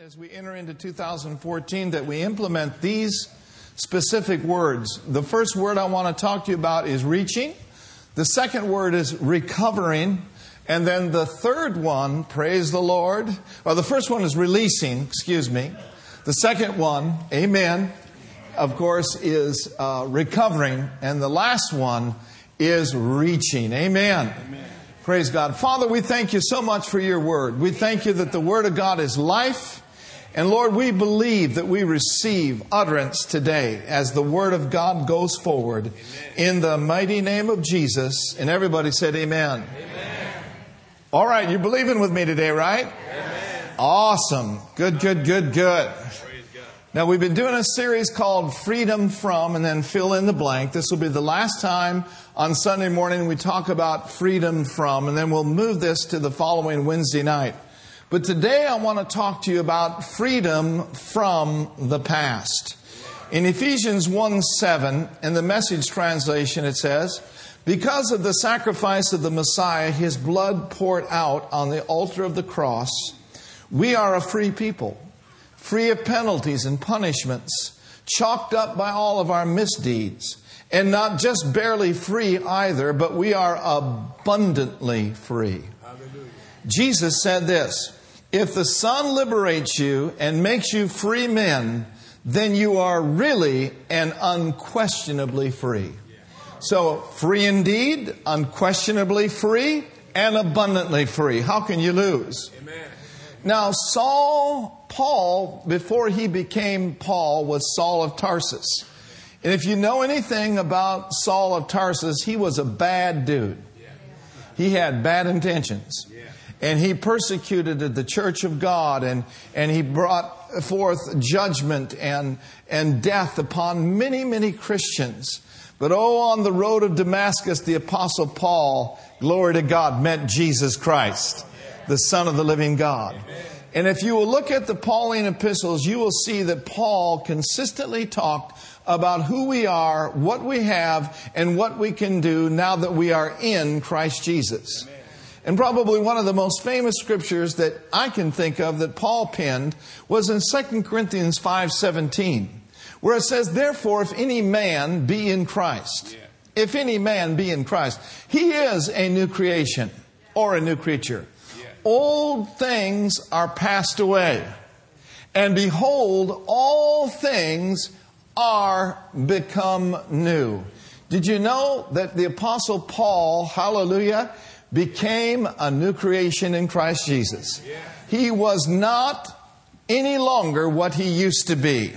as we enter into 2014 that we implement these specific words. The first word I want to talk to you about is reaching. The second word is recovering. And then the third one, praise the Lord. Well, the first one is releasing, excuse me. The second one, amen, of course, is uh, recovering. And the last one is reaching. Amen. amen. Praise God. Father, we thank you so much for your word. We thank you that the word of God is life. And Lord, we believe that we receive utterance today as the word of God goes forward amen. in the mighty name of Jesus. And everybody said, Amen. amen. All right, you're believing with me today, right? Amen. Awesome. Good, good, good, good. Now, we've been doing a series called Freedom From, and then fill in the blank. This will be the last time on Sunday morning we talk about freedom from, and then we'll move this to the following Wednesday night. But today I want to talk to you about freedom from the past. In Ephesians 1 7, in the message translation, it says, Because of the sacrifice of the Messiah, his blood poured out on the altar of the cross, we are a free people free of penalties and punishments, chalked up by all of our misdeeds. And not just barely free either, but we are abundantly free. Hallelujah. Jesus said this If the Son liberates you and makes you free men, then you are really and unquestionably free. So, free indeed, unquestionably free, and abundantly free. How can you lose? Amen. Now, Saul Paul, before he became Paul, was Saul of Tarsus. And if you know anything about Saul of Tarsus, he was a bad dude. He had bad intentions. And he persecuted the church of God and, and he brought forth judgment and, and death upon many, many Christians. But oh, on the road of Damascus, the apostle Paul, glory to God, met Jesus Christ, the Son of the living God. And if you will look at the Pauline epistles, you will see that Paul consistently talked about who we are, what we have, and what we can do now that we are in Christ Jesus. And probably one of the most famous scriptures that I can think of that Paul penned was in 2 Corinthians 5:17, where it says, "Therefore if any man be in Christ, yeah. if any man be in Christ, he is a new creation or a new creature." old things are passed away. And behold, all things are become new. Did you know that the Apostle Paul, hallelujah, became a new creation in Christ Jesus? He was not any longer what he used to be.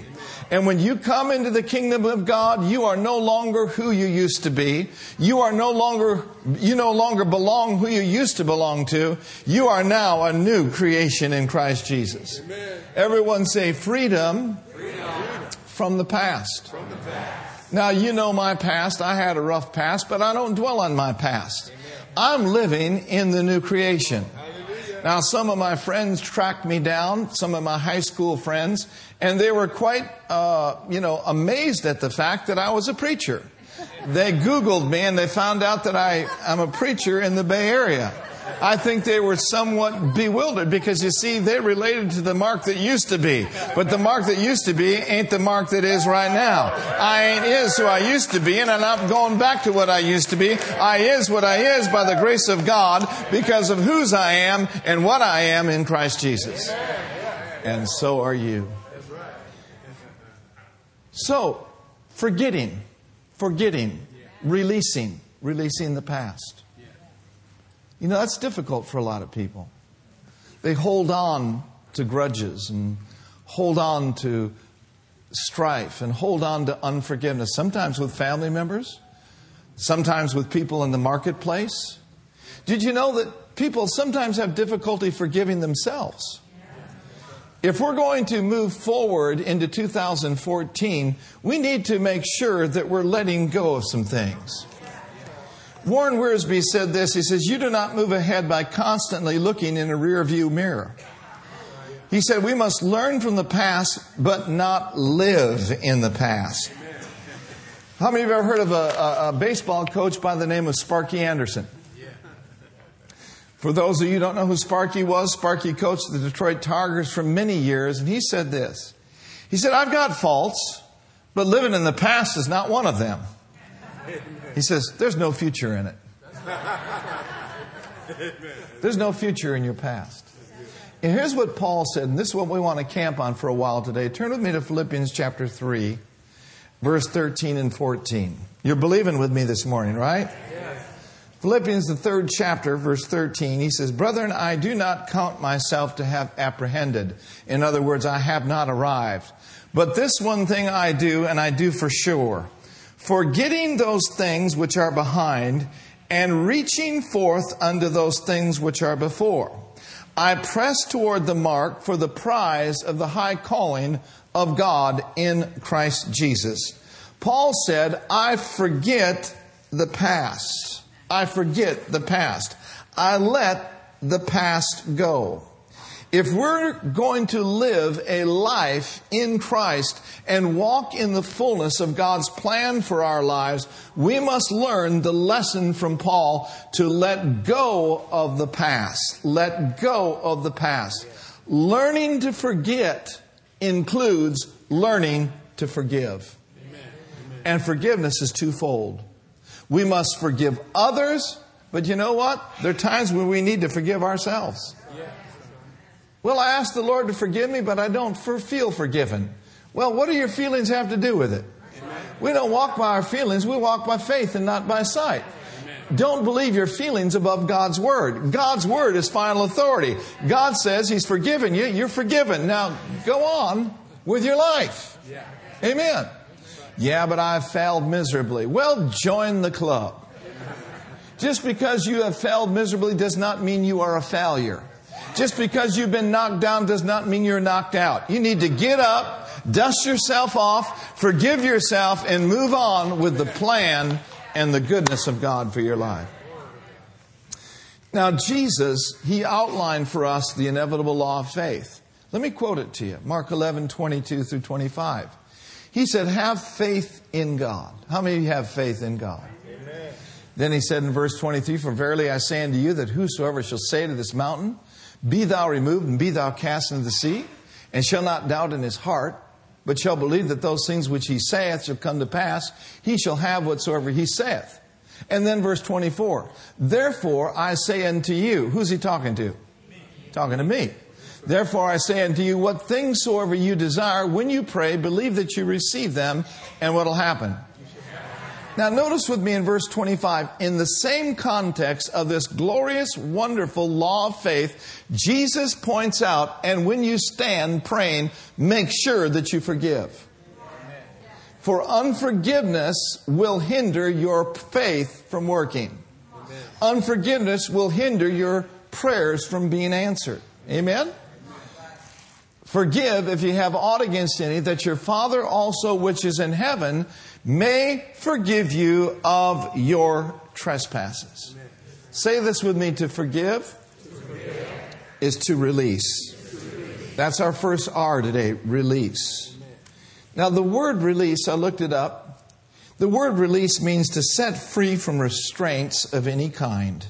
And when you come into the kingdom of God, you are no longer who you used to be. You are no longer, you no longer belong who you used to belong to. You are now a new creation in Christ Jesus. Amen. Everyone say freedom, freedom. From, the past. from the past. Now, you know my past. I had a rough past, but I don't dwell on my past. I'm living in the new creation. Now, some of my friends tracked me down, some of my high school friends, and they were quite, uh, you know, amazed at the fact that I was a preacher. They Googled me and they found out that I am a preacher in the Bay Area. I think they were somewhat bewildered because you see, they related to the Mark that used to be. But the Mark that used to be ain't the Mark that is right now. I ain't is who I used to be, and I'm not going back to what I used to be. I is what I is by the grace of God because of whose I am and what I am in Christ Jesus. And so are you. So, forgetting, forgetting, releasing, releasing the past. You know, that's difficult for a lot of people. They hold on to grudges and hold on to strife and hold on to unforgiveness, sometimes with family members, sometimes with people in the marketplace. Did you know that people sometimes have difficulty forgiving themselves? If we're going to move forward into 2014, we need to make sure that we're letting go of some things. Warren Wiersbe said this. He says, You do not move ahead by constantly looking in a rear view mirror. He said, We must learn from the past, but not live in the past. How many of you have ever heard of a, a, a baseball coach by the name of Sparky Anderson? For those of you who don't know who Sparky was, Sparky coached the Detroit Tigers for many years, and he said this. He said, I've got faults, but living in the past is not one of them. He says, There's no future in it. There's no future in your past. And here's what Paul said, and this is what we want to camp on for a while today. Turn with me to Philippians chapter 3, verse 13 and 14. You're believing with me this morning, right? Philippians, the third chapter, verse 13, he says, Brethren, I do not count myself to have apprehended. In other words, I have not arrived. But this one thing I do, and I do for sure, forgetting those things which are behind, and reaching forth unto those things which are before. I press toward the mark for the prize of the high calling of God in Christ Jesus. Paul said, I forget the past. I forget the past. I let the past go. If we're going to live a life in Christ and walk in the fullness of God's plan for our lives, we must learn the lesson from Paul to let go of the past. Let go of the past. Learning to forget includes learning to forgive. And forgiveness is twofold. We must forgive others, but you know what? There are times when we need to forgive ourselves. Well, I asked the Lord to forgive me, but I don't feel forgiven. Well, what do your feelings have to do with it? We don't walk by our feelings, we walk by faith and not by sight. Don't believe your feelings above God's word. God's word is final authority. God says He's forgiven you, you're forgiven. Now, go on with your life. Amen. Yeah, but I've failed miserably. Well, join the club. Just because you have failed miserably does not mean you are a failure. Just because you've been knocked down does not mean you're knocked out. You need to get up, dust yourself off, forgive yourself, and move on with the plan and the goodness of God for your life. Now, Jesus, he outlined for us the inevitable law of faith. Let me quote it to you Mark 11, 22 through 25. He said, Have faith in God. How many of you have faith in God? Amen. Then he said in verse 23 For verily I say unto you that whosoever shall say to this mountain, Be thou removed and be thou cast into the sea, and shall not doubt in his heart, but shall believe that those things which he saith shall come to pass, he shall have whatsoever he saith. And then verse 24 Therefore I say unto you, who's he talking to? Me. Talking to me. Therefore I say unto you, what things soever you desire, when you pray, believe that you receive them, and what'll happen? Now, notice with me in verse 25, in the same context of this glorious, wonderful law of faith, Jesus points out, and when you stand praying, make sure that you forgive. For unforgiveness will hinder your faith from working. Unforgiveness will hinder your prayers from being answered. Amen? Forgive if you have aught against any, that your Father also which is in heaven may forgive you of your trespasses. Say this with me to forgive, to forgive. is to release. That's our first R today release. Now, the word release, I looked it up. The word release means to set free from restraints of any kind,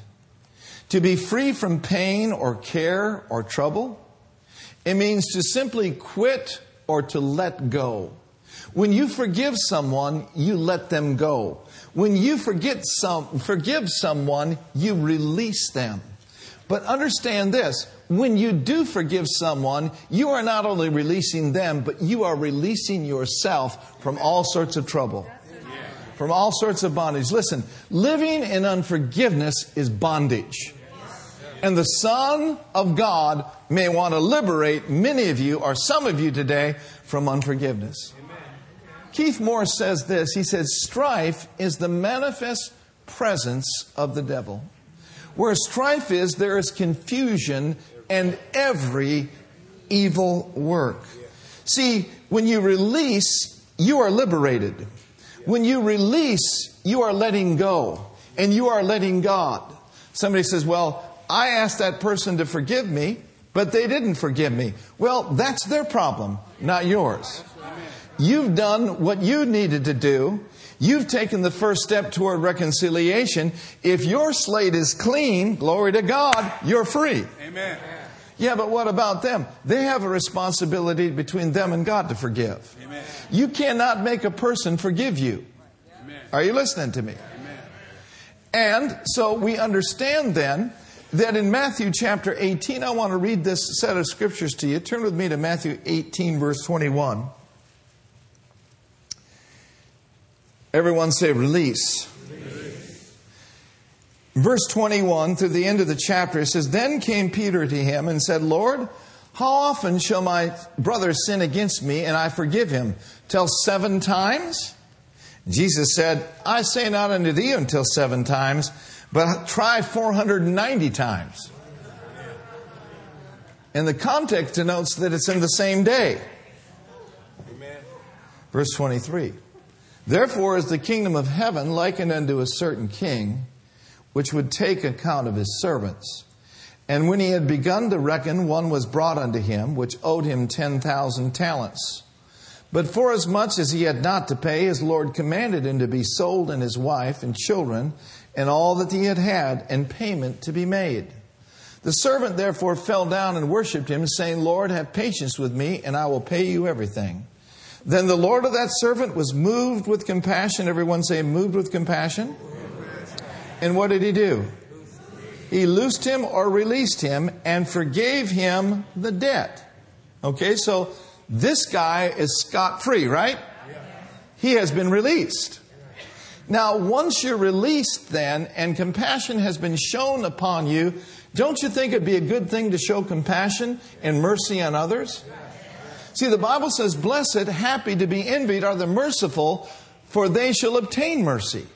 to be free from pain or care or trouble it means to simply quit or to let go. When you forgive someone, you let them go. When you forget some, forgive someone, you release them. But understand this when you do forgive someone, you are not only releasing them, but you are releasing yourself from all sorts of trouble, from all sorts of bondage. Listen, living in unforgiveness is bondage. And the Son of God may want to liberate many of you or some of you today from unforgiveness. Keith Moore says this He says, Strife is the manifest presence of the devil. Where strife is, there is confusion and every evil work. See, when you release, you are liberated. When you release, you are letting go and you are letting God. Somebody says, Well, I asked that person to forgive me, but they didn't forgive me. Well, that's their problem, not yours. You've done what you needed to do. You've taken the first step toward reconciliation. If your slate is clean, glory to God, you're free. Amen. Yeah, but what about them? They have a responsibility between them and God to forgive. Amen. You cannot make a person forgive you. Amen. Are you listening to me? Amen. And so we understand then that in Matthew chapter 18, I want to read this set of scriptures to you. Turn with me to Matthew 18, verse 21. Everyone say release. Verse 21 through the end of the chapter, it says, Then came Peter to him and said, Lord, how often shall my brother sin against me and I forgive him? Till seven times? Jesus said, I say not unto thee until seven times, but try 490 times. And the context denotes that it's in the same day. Verse 23 Therefore is the kingdom of heaven likened unto a certain king, which would take account of his servants. And when he had begun to reckon, one was brought unto him, which owed him ten thousand talents. But forasmuch as he had not to pay, his Lord commanded him to be sold and his wife and children and all that he had had, and payment to be made. The servant therefore fell down and worshipped him, saying, Lord, have patience with me, and I will pay you everything. Then the Lord of that servant was moved with compassion. Everyone say, moved with compassion. And what did he do? He loosed him or released him and forgave him the debt. Okay, so this guy is scot free, right? He has been released. Now, once you're released, then, and compassion has been shown upon you, don't you think it'd be a good thing to show compassion and mercy on others? See, the Bible says, Blessed, happy to be envied are the merciful, for they shall obtain mercy.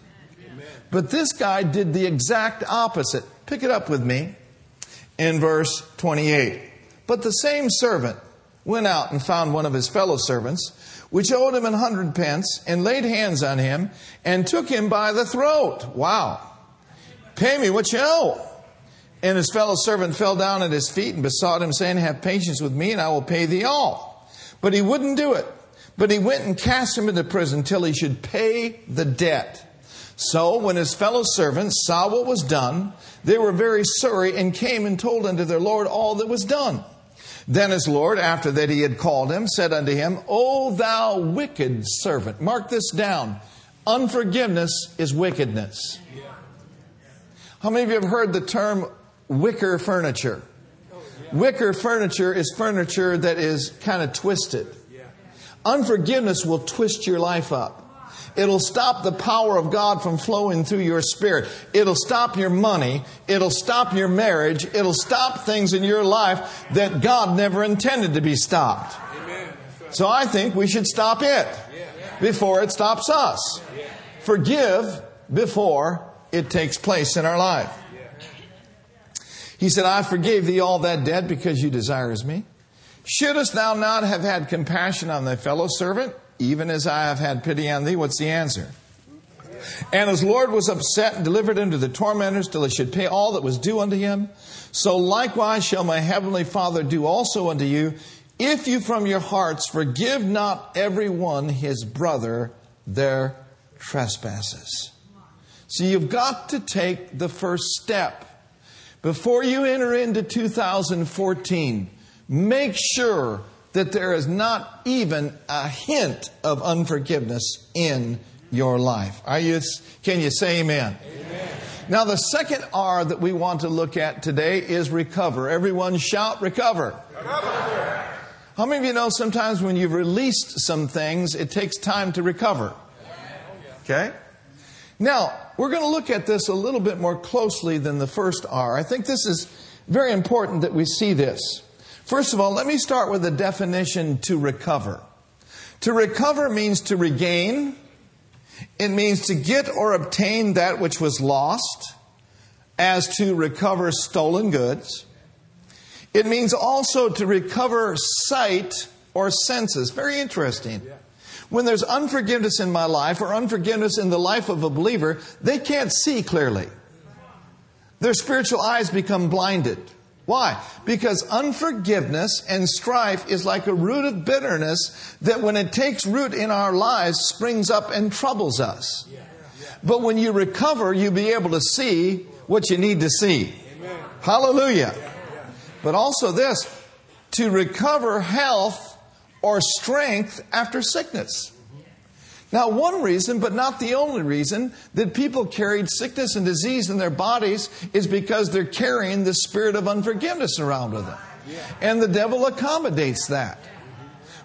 But this guy did the exact opposite. Pick it up with me in verse 28. But the same servant went out and found one of his fellow servants which owed him an hundred pence, and laid hands on him, and took him by the throat. Wow. Pay me what you owe. And his fellow servant fell down at his feet and besought him, saying, Have patience with me, and I will pay thee all. But he wouldn't do it. But he went and cast him into prison till he should pay the debt. So when his fellow servants saw what was done, they were very sorry and came and told unto their Lord all that was done. Then his Lord, after that he had called him, said unto him, O thou wicked servant. Mark this down. Unforgiveness is wickedness. How many of you have heard the term wicker furniture? Wicker furniture is furniture that is kind of twisted. Unforgiveness will twist your life up. It'll stop the power of God from flowing through your spirit. It'll stop your money. It'll stop your marriage. It'll stop things in your life that God never intended to be stopped. So I think we should stop it before it stops us. Forgive before it takes place in our life. He said, I forgave thee all that debt because you desires me. Shouldest thou not have had compassion on thy fellow servant, even as I have had pity on thee? What's the answer? And his Lord was upset and delivered him to the tormentors till he should pay all that was due unto him. So likewise shall my heavenly Father do also unto you, if you from your hearts forgive not every one his brother their trespasses. So you've got to take the first step. Before you enter into 2014, make sure that there is not even a hint of unforgiveness in your life. Are you, can you say amen? amen? Now, the second R that we want to look at today is recover. Everyone shout recover. recover. How many of you know sometimes when you've released some things, it takes time to recover? Okay? Now, we're going to look at this a little bit more closely than the first R. I think this is very important that we see this. First of all, let me start with the definition to recover. To recover means to regain, it means to get or obtain that which was lost, as to recover stolen goods. It means also to recover sight or senses. Very interesting. When there's unforgiveness in my life or unforgiveness in the life of a believer, they can't see clearly. Their spiritual eyes become blinded. Why? Because unforgiveness and strife is like a root of bitterness that when it takes root in our lives springs up and troubles us. But when you recover, you'll be able to see what you need to see. Hallelujah. But also this, to recover health or strength after sickness. Now, one reason, but not the only reason, that people carried sickness and disease in their bodies is because they're carrying the spirit of unforgiveness around with them. And the devil accommodates that.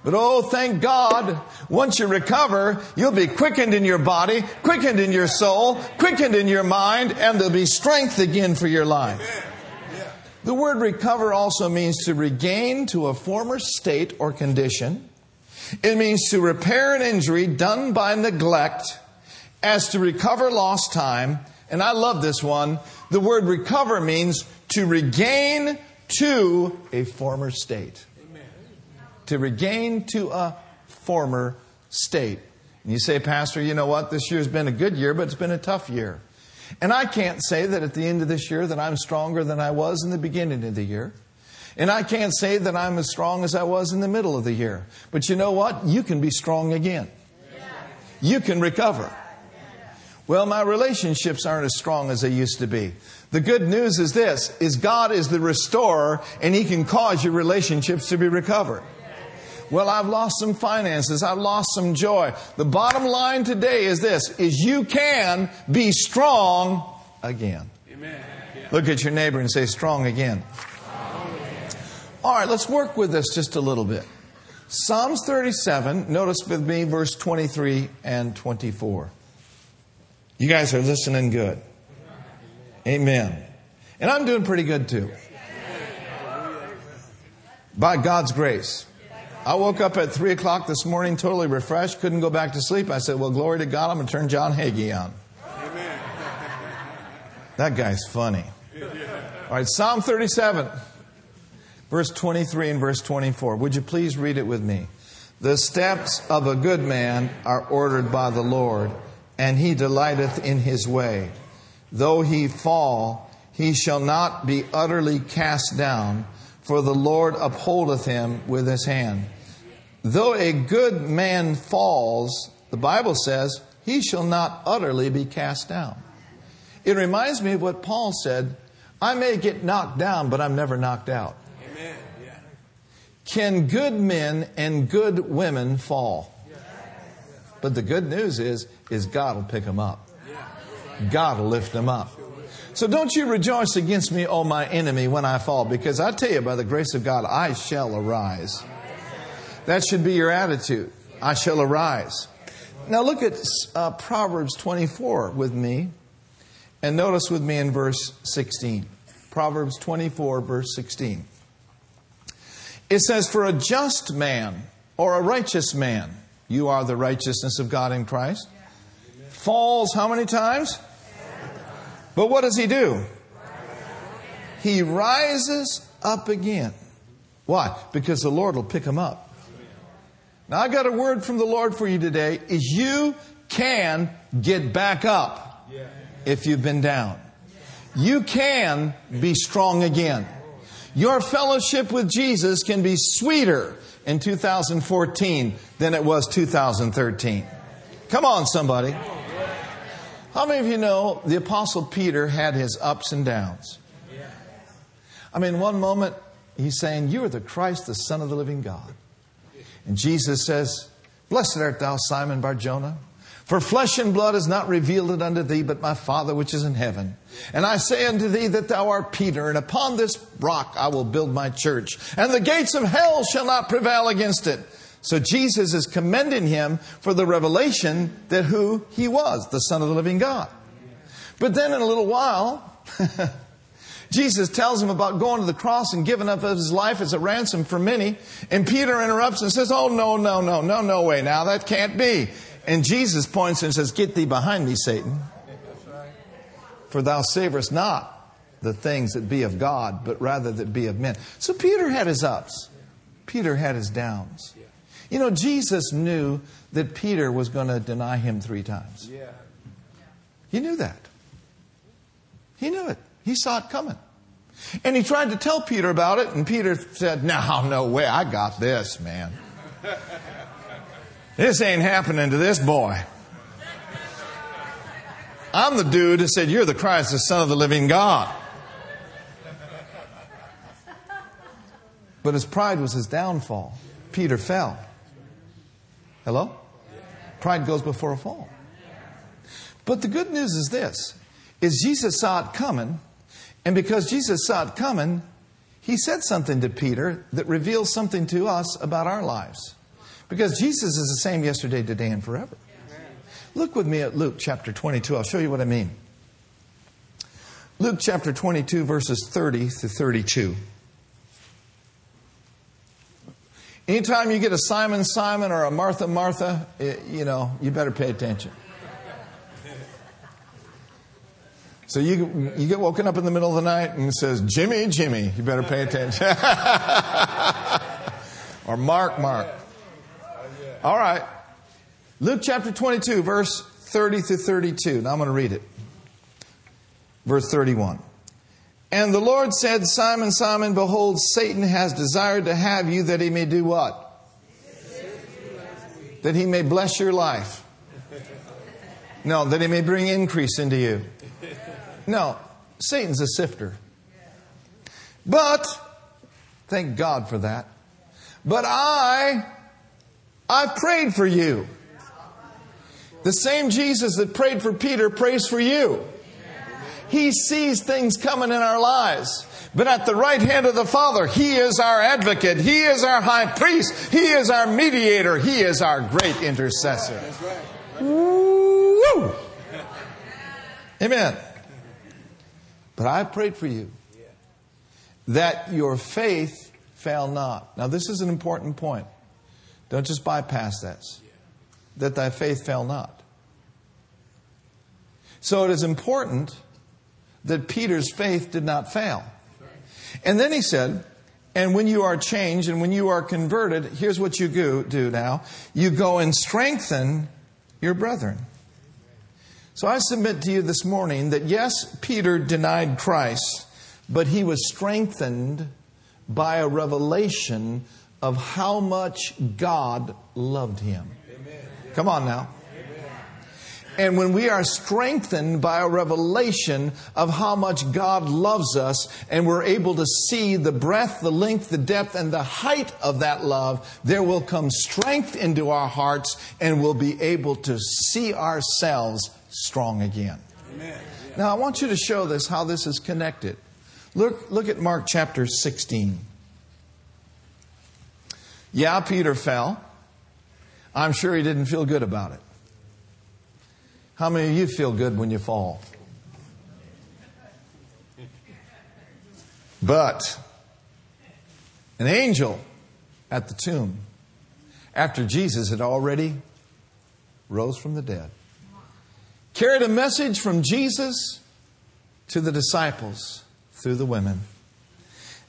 But oh, thank God, once you recover, you'll be quickened in your body, quickened in your soul, quickened in your mind, and there'll be strength again for your life. The word recover also means to regain to a former state or condition it means to repair an injury done by neglect as to recover lost time. And I love this one. The word recover means to regain to a former state. Amen. To regain to a former state. And you say, Pastor, you know what? This year's been a good year, but it's been a tough year. And I can't say that at the end of this year that I'm stronger than I was in the beginning of the year. And I can't say that I'm as strong as I was in the middle of the year. But you know what? You can be strong again. You can recover. Well, my relationships aren't as strong as they used to be. The good news is this, is God is the restorer and He can cause your relationships to be recovered. Well, I've lost some finances. I've lost some joy. The bottom line today is this, is you can be strong again. Amen. Look at your neighbor and say strong again. All right, let's work with this just a little bit. Psalms 37, notice with me verse 23 and 24. You guys are listening good. Amen. And I'm doing pretty good too. By God's grace. I woke up at 3 o'clock this morning totally refreshed, couldn't go back to sleep. I said, Well, glory to God, I'm going to turn John Hagee on. That guy's funny. All right, Psalm 37 verse 23 and verse 24. Would you please read it with me? The steps of a good man are ordered by the Lord, and he delighteth in his way. Though he fall, he shall not be utterly cast down, for the Lord upholdeth him with his hand. Though a good man falls, the Bible says, he shall not utterly be cast down. It reminds me of what Paul said I may get knocked down, but I'm never knocked out. Can good men and good women fall? But the good news is, is God will pick them up. God will lift them up. So don't you rejoice against me, O my enemy, when I fall, because I tell you, by the grace of God, I shall arise. That should be your attitude. I shall arise. Now look at uh, Proverbs 24 with me, and notice with me in verse 16. Proverbs 24, verse 16. It says, For a just man or a righteous man, you are the righteousness of God in Christ, falls how many times? But what does he do? He rises up again. Why? Because the Lord will pick him up. Now I got a word from the Lord for you today is you can get back up if you've been down. You can be strong again. Your fellowship with Jesus can be sweeter in 2014 than it was 2013. Come on, somebody. How many of you know the Apostle Peter had his ups and downs? I mean, one moment he's saying, You are the Christ, the Son of the living God. And Jesus says, Blessed art thou, Simon Barjona. For flesh and blood has not revealed it unto thee, but my Father which is in heaven. And I say unto thee that thou art Peter, and upon this rock I will build my church, and the gates of hell shall not prevail against it. So Jesus is commending him for the revelation that who he was, the Son of the living God. But then in a little while, Jesus tells him about going to the cross and giving up his life as a ransom for many. And Peter interrupts and says, Oh, no, no, no, no, no way. Now that can't be. And Jesus points and says, Get thee behind me, Satan. For thou savorest not the things that be of God, but rather that be of men. So Peter had his ups, Peter had his downs. You know, Jesus knew that Peter was going to deny him three times. He knew that. He knew it. He saw it coming. And he tried to tell Peter about it, and Peter said, No, no way, I got this, man. This ain't happening to this boy. I'm the dude that said, You're the Christ, the Son of the living God. But his pride was his downfall. Peter fell. Hello? Pride goes before a fall. But the good news is this is Jesus saw it coming, and because Jesus saw it coming, he said something to Peter that reveals something to us about our lives. Because Jesus is the same yesterday, today, and forever. Look with me at Luke chapter 22. I'll show you what I mean. Luke chapter 22, verses 30 to 32. Anytime you get a Simon Simon or a Martha Martha, it, you know, you better pay attention. So you, you get woken up in the middle of the night and it says, Jimmy, Jimmy, you better pay attention. or Mark, Mark. All right. Luke chapter 22, verse 30 to 32. Now I'm going to read it. Verse 31. And the Lord said, Simon, Simon, behold, Satan has desired to have you that he may do what? That he may bless your life. No, that he may bring increase into you. No, Satan's a sifter. But, thank God for that. But I, I've prayed for you. The same Jesus that prayed for Peter prays for you. He sees things coming in our lives. But at the right hand of the Father, He is our advocate. He is our high priest. He is our mediator. He is our great intercessor. Woo! Amen. But I prayed for you that your faith fail not. Now, this is an important point. Don't just bypass this. That thy faith fail not. So it is important that Peter's faith did not fail. And then he said, and when you are changed and when you are converted, here's what you do now. You go and strengthen your brethren. So I submit to you this morning that yes, Peter denied Christ, but he was strengthened by a revelation of how much God loved him. Come on now. And when we are strengthened by a revelation of how much God loves us and we're able to see the breadth, the length, the depth, and the height of that love, there will come strength into our hearts and we'll be able to see ourselves strong again. Amen. Now, I want you to show this, how this is connected. Look, look at Mark chapter 16. Yeah, Peter fell. I'm sure he didn't feel good about it. How many of you feel good when you fall? But an angel at the tomb, after Jesus had already rose from the dead, carried a message from Jesus to the disciples through the women.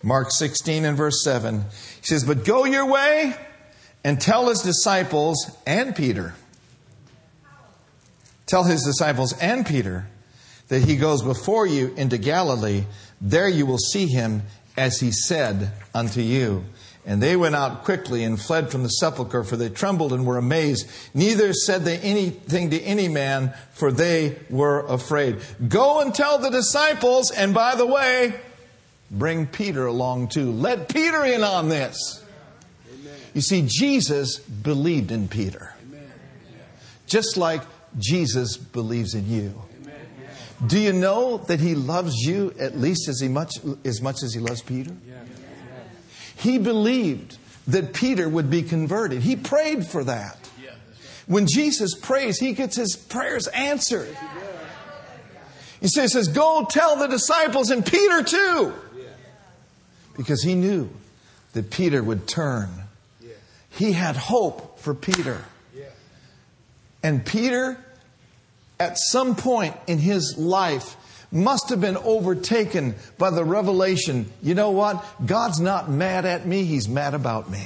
Mark 16 and verse 7. He says, But go your way and tell his disciples and Peter Tell his disciples and Peter that he goes before you into Galilee. There you will see him as he said unto you. And they went out quickly and fled from the sepulchre, for they trembled and were amazed. Neither said they anything to any man, for they were afraid. Go and tell the disciples, and by the way, bring Peter along too. Let Peter in on this. You see, Jesus believed in Peter. Just like Jesus believes in you. Do you know that he loves you at least as, he much, as much as he loves Peter? He believed that Peter would be converted. He prayed for that. When Jesus prays, he gets his prayers answered. He says, says, Go tell the disciples and Peter too. Because he knew that Peter would turn. He had hope for Peter. And Peter, at some point in his life, must have been overtaken by the revelation you know what? God's not mad at me, He's mad about me.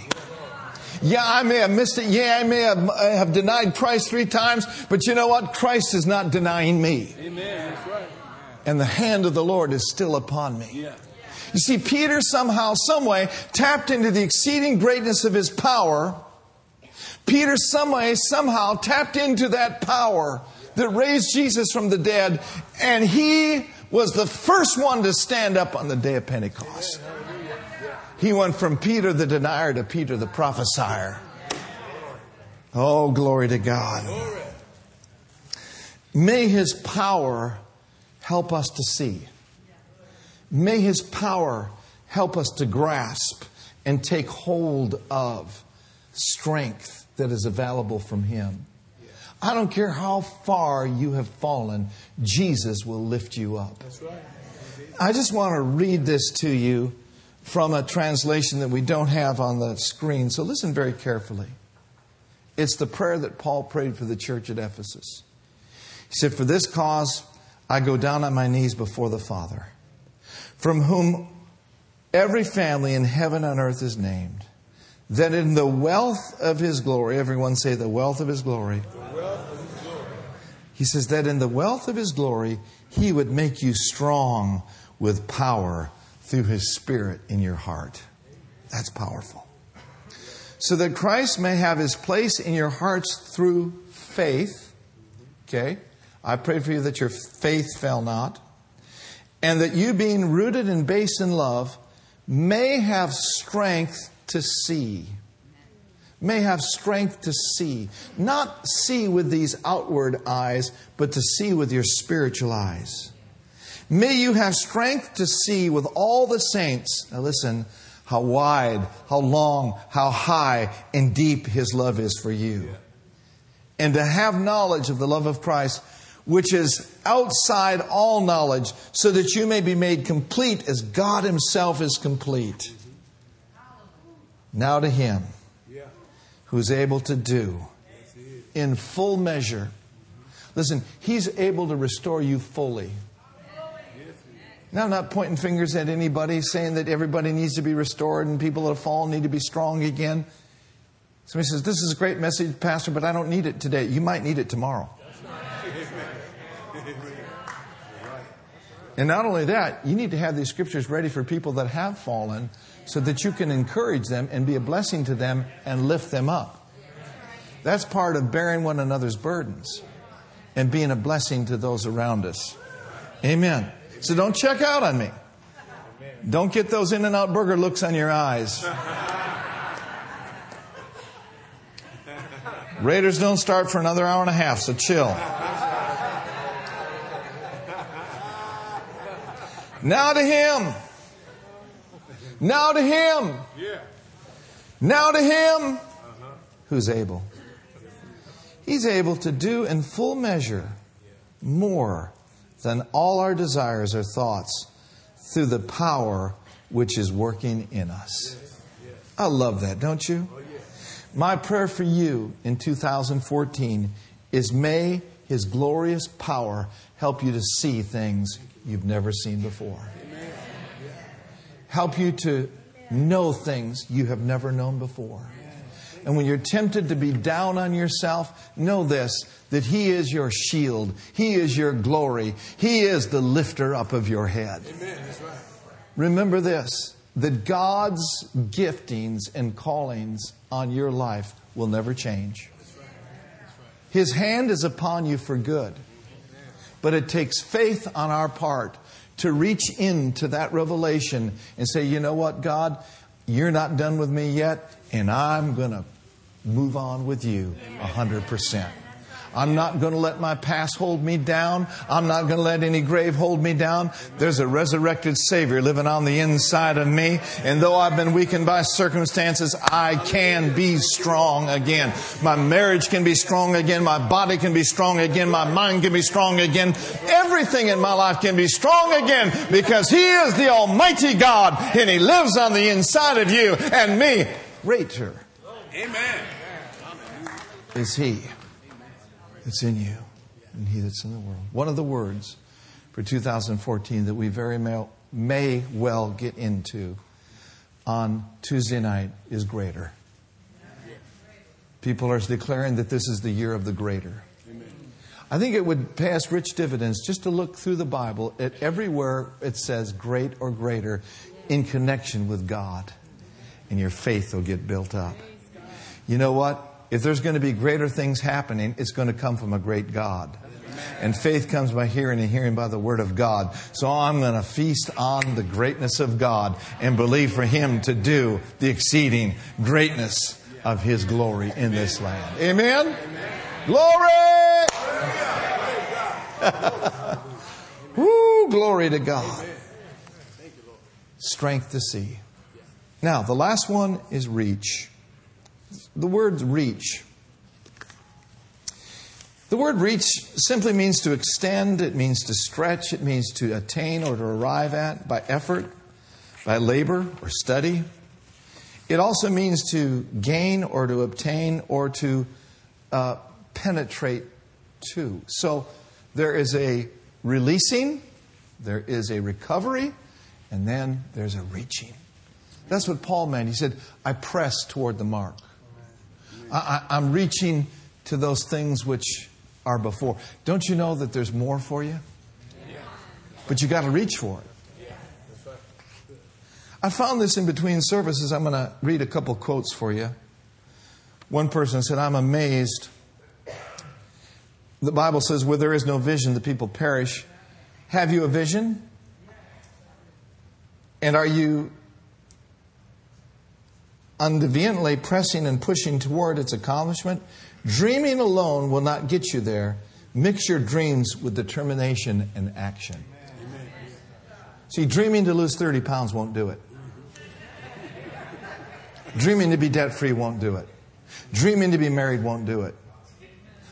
Yeah, I may have missed it. Yeah, I may have, have denied Christ three times, but you know what? Christ is not denying me. Amen. That's right. And the hand of the Lord is still upon me. Yeah. You see, Peter somehow, someway, tapped into the exceeding greatness of his power. Peter, someway, somehow tapped into that power that raised Jesus from the dead, and he was the first one to stand up on the day of Pentecost. He went from Peter the denier to Peter the prophesier. Oh, glory to God. May his power help us to see. May his power help us to grasp and take hold of strength that is available from him. I don't care how far you have fallen, Jesus will lift you up. I just want to read this to you from a translation that we don't have on the screen, so listen very carefully. It's the prayer that Paul prayed for the church at Ephesus. He said, For this cause I go down on my knees before the Father, from whom every family in heaven and earth is named, that in the wealth of his glory, everyone say, the wealth of his glory. He says that in the wealth of his glory, he would make you strong with power through his spirit in your heart. That's powerful. So that Christ may have his place in your hearts through faith. Okay? I pray for you that your faith fail not, and that you, being rooted and based in love, may have strength to see. May have strength to see. Not see with these outward eyes, but to see with your spiritual eyes. May you have strength to see with all the saints. Now, listen how wide, how long, how high and deep His love is for you. And to have knowledge of the love of Christ which is outside all knowledge, so that you may be made complete as God Himself is complete. Now to Him who's able to do in full measure. Listen, He's able to restore you fully. Now, I'm not pointing fingers at anybody saying that everybody needs to be restored and people that have fallen need to be strong again. Somebody says, This is a great message, Pastor, but I don't need it today. You might need it tomorrow. And not only that, you need to have these scriptures ready for people that have fallen so that you can encourage them and be a blessing to them and lift them up. That's part of bearing one another's burdens and being a blessing to those around us. Amen. So don't check out on me. Don't get those in and out burger looks on your eyes. Raiders don't start for another hour and a half, so chill. Now to Him. Now to Him. Now to Him who's able. He's able to do in full measure more than all our desires or thoughts through the power which is working in us. I love that, don't you? My prayer for you in 2014 is may His glorious power help you to see things you've never seen before. Help you to know things you have never known before. And when you're tempted to be down on yourself, know this that He is your shield, He is your glory, He is the lifter up of your head. Remember this that God's giftings and callings on your life will never change. His hand is upon you for good. But it takes faith on our part to reach into that revelation and say, you know what, God, you're not done with me yet, and I'm going to move on with you 100%. I'm not going to let my past hold me down. I'm not going to let any grave hold me down. There's a resurrected Savior living on the inside of me. And though I've been weakened by circumstances, I can be strong again. My marriage can be strong again. My body can be strong again. My mind can be strong again. Everything in my life can be strong again because He is the Almighty God and He lives on the inside of you and me. Greater. Amen. Is He that's in you and he that's in the world. One of the words for 2014 that we very may, may well get into on Tuesday night is greater. People are declaring that this is the year of the greater. I think it would pay us rich dividends just to look through the Bible at everywhere it says great or greater in connection with God, and your faith will get built up. You know what? If there's going to be greater things happening, it's going to come from a great God. And faith comes by hearing and hearing by the word of God. So I'm going to feast on the greatness of God and believe for Him to do the exceeding greatness of His glory in this land. Amen? Glory! Woo, glory to God. Strength to see. Now, the last one is reach. The word reach. The word reach simply means to extend, it means to stretch, it means to attain or to arrive at by effort, by labor or study. It also means to gain or to obtain or to uh, penetrate to. So there is a releasing, there is a recovery, and then there's a reaching. That's what Paul meant. He said, I press toward the mark. I, am reaching to those things which are before. Don't you know that there's more for you? But you got to reach for it. I found this in between services. I'm going to read a couple quotes for you. One person said, I'm amazed. The Bible says, where there is no vision, the people perish. Have you a vision? And are you undeviantly pressing and pushing toward its accomplishment? Dreaming alone will not get you there. Mix your dreams with determination and action. See, dreaming to lose 30 pounds won't do it. Dreaming to be debt free won't do it. Dreaming to be married won't do it.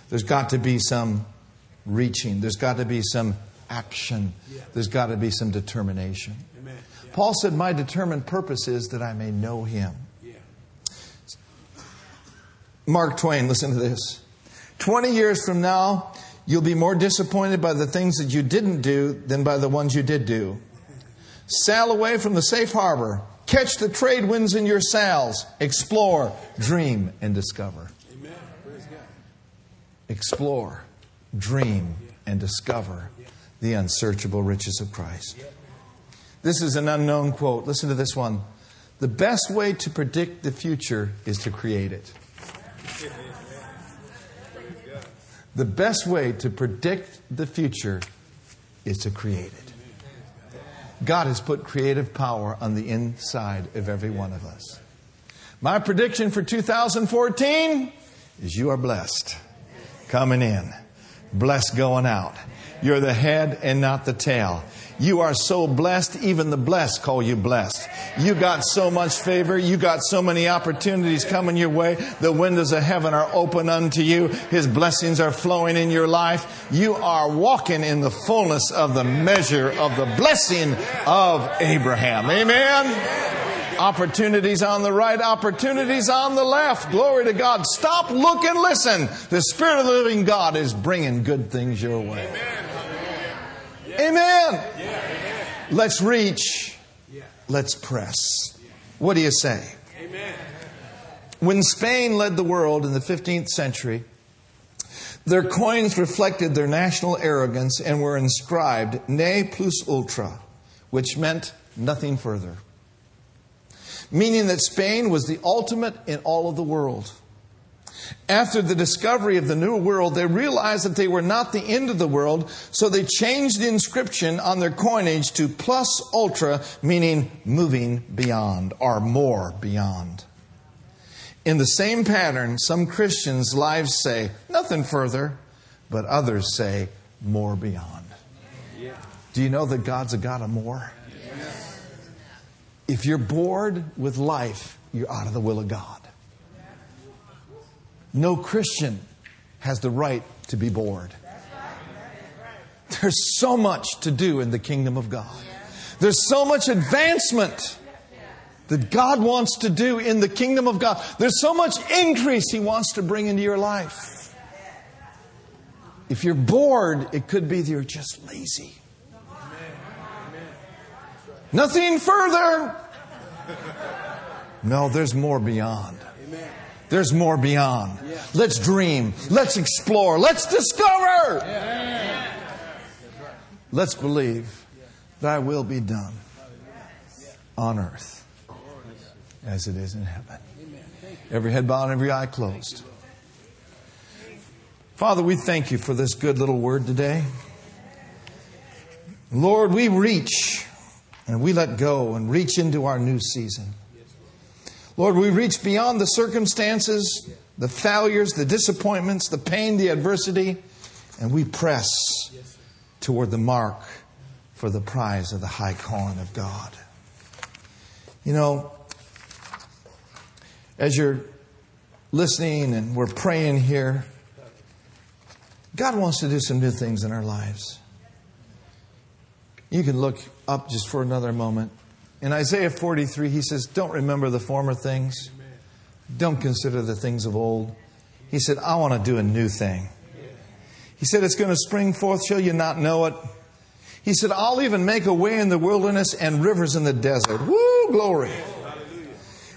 There's got to be some reaching, there's got to be some action, there's got to be some determination. Paul said, My determined purpose is that I may know him. Mark Twain, listen to this. 20 years from now, you'll be more disappointed by the things that you didn't do than by the ones you did do. Sail away from the safe harbor. Catch the trade winds in your sails. Explore, dream, and discover. Explore, dream, and discover the unsearchable riches of Christ. This is an unknown quote. Listen to this one. The best way to predict the future is to create it. The best way to predict the future is to create it. God has put creative power on the inside of every one of us. My prediction for 2014 is you are blessed coming in, blessed going out. You're the head and not the tail. You are so blessed, even the blessed call you blessed. You got so much favor. You got so many opportunities coming your way. The windows of heaven are open unto you. His blessings are flowing in your life. You are walking in the fullness of the measure of the blessing of Abraham. Amen. Opportunities on the right, opportunities on the left. Glory to God. Stop, look, and listen. The Spirit of the living God is bringing good things your way. Amen. Amen. Let's reach. Let's press. What do you say? Amen. When Spain led the world in the 15th century, their coins reflected their national arrogance and were inscribed ne plus ultra, which meant nothing further. Meaning that Spain was the ultimate in all of the world. After the discovery of the New World, they realized that they were not the end of the world, so they changed the inscription on their coinage to plus ultra, meaning moving beyond or more beyond. In the same pattern, some Christians' lives say nothing further, but others say more beyond. Yeah. Do you know that God's a God of more? Yes. If you're bored with life, you're out of the will of God. No Christian has the right to be bored. There's so much to do in the kingdom of God. There's so much advancement that God wants to do in the kingdom of God. There's so much increase He wants to bring into your life. If you're bored, it could be that you're just lazy. Nothing further. No, there's more beyond. There's more beyond. Let's dream. Let's explore. Let's discover. Let's believe thy will be done on earth as it is in heaven. Every head bowed and every eye closed. Father, we thank you for this good little word today. Lord, we reach and we let go and reach into our new season. Lord, we reach beyond the circumstances, the failures, the disappointments, the pain, the adversity, and we press toward the mark for the prize of the high calling of God. You know, as you're listening and we're praying here, God wants to do some new things in our lives. You can look up just for another moment. In Isaiah 43, he says, Don't remember the former things. Don't consider the things of old. He said, I want to do a new thing. He said, It's going to spring forth. Shall you not know it? He said, I'll even make a way in the wilderness and rivers in the desert. Woo, glory.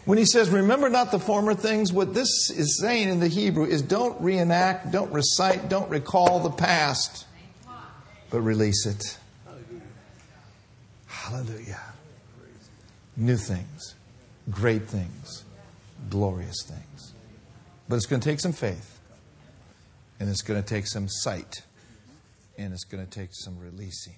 When he says, Remember not the former things, what this is saying in the Hebrew is don't reenact, don't recite, don't recall the past, but release it. Hallelujah. New things, great things, glorious things. But it's going to take some faith, and it's going to take some sight, and it's going to take some releasing.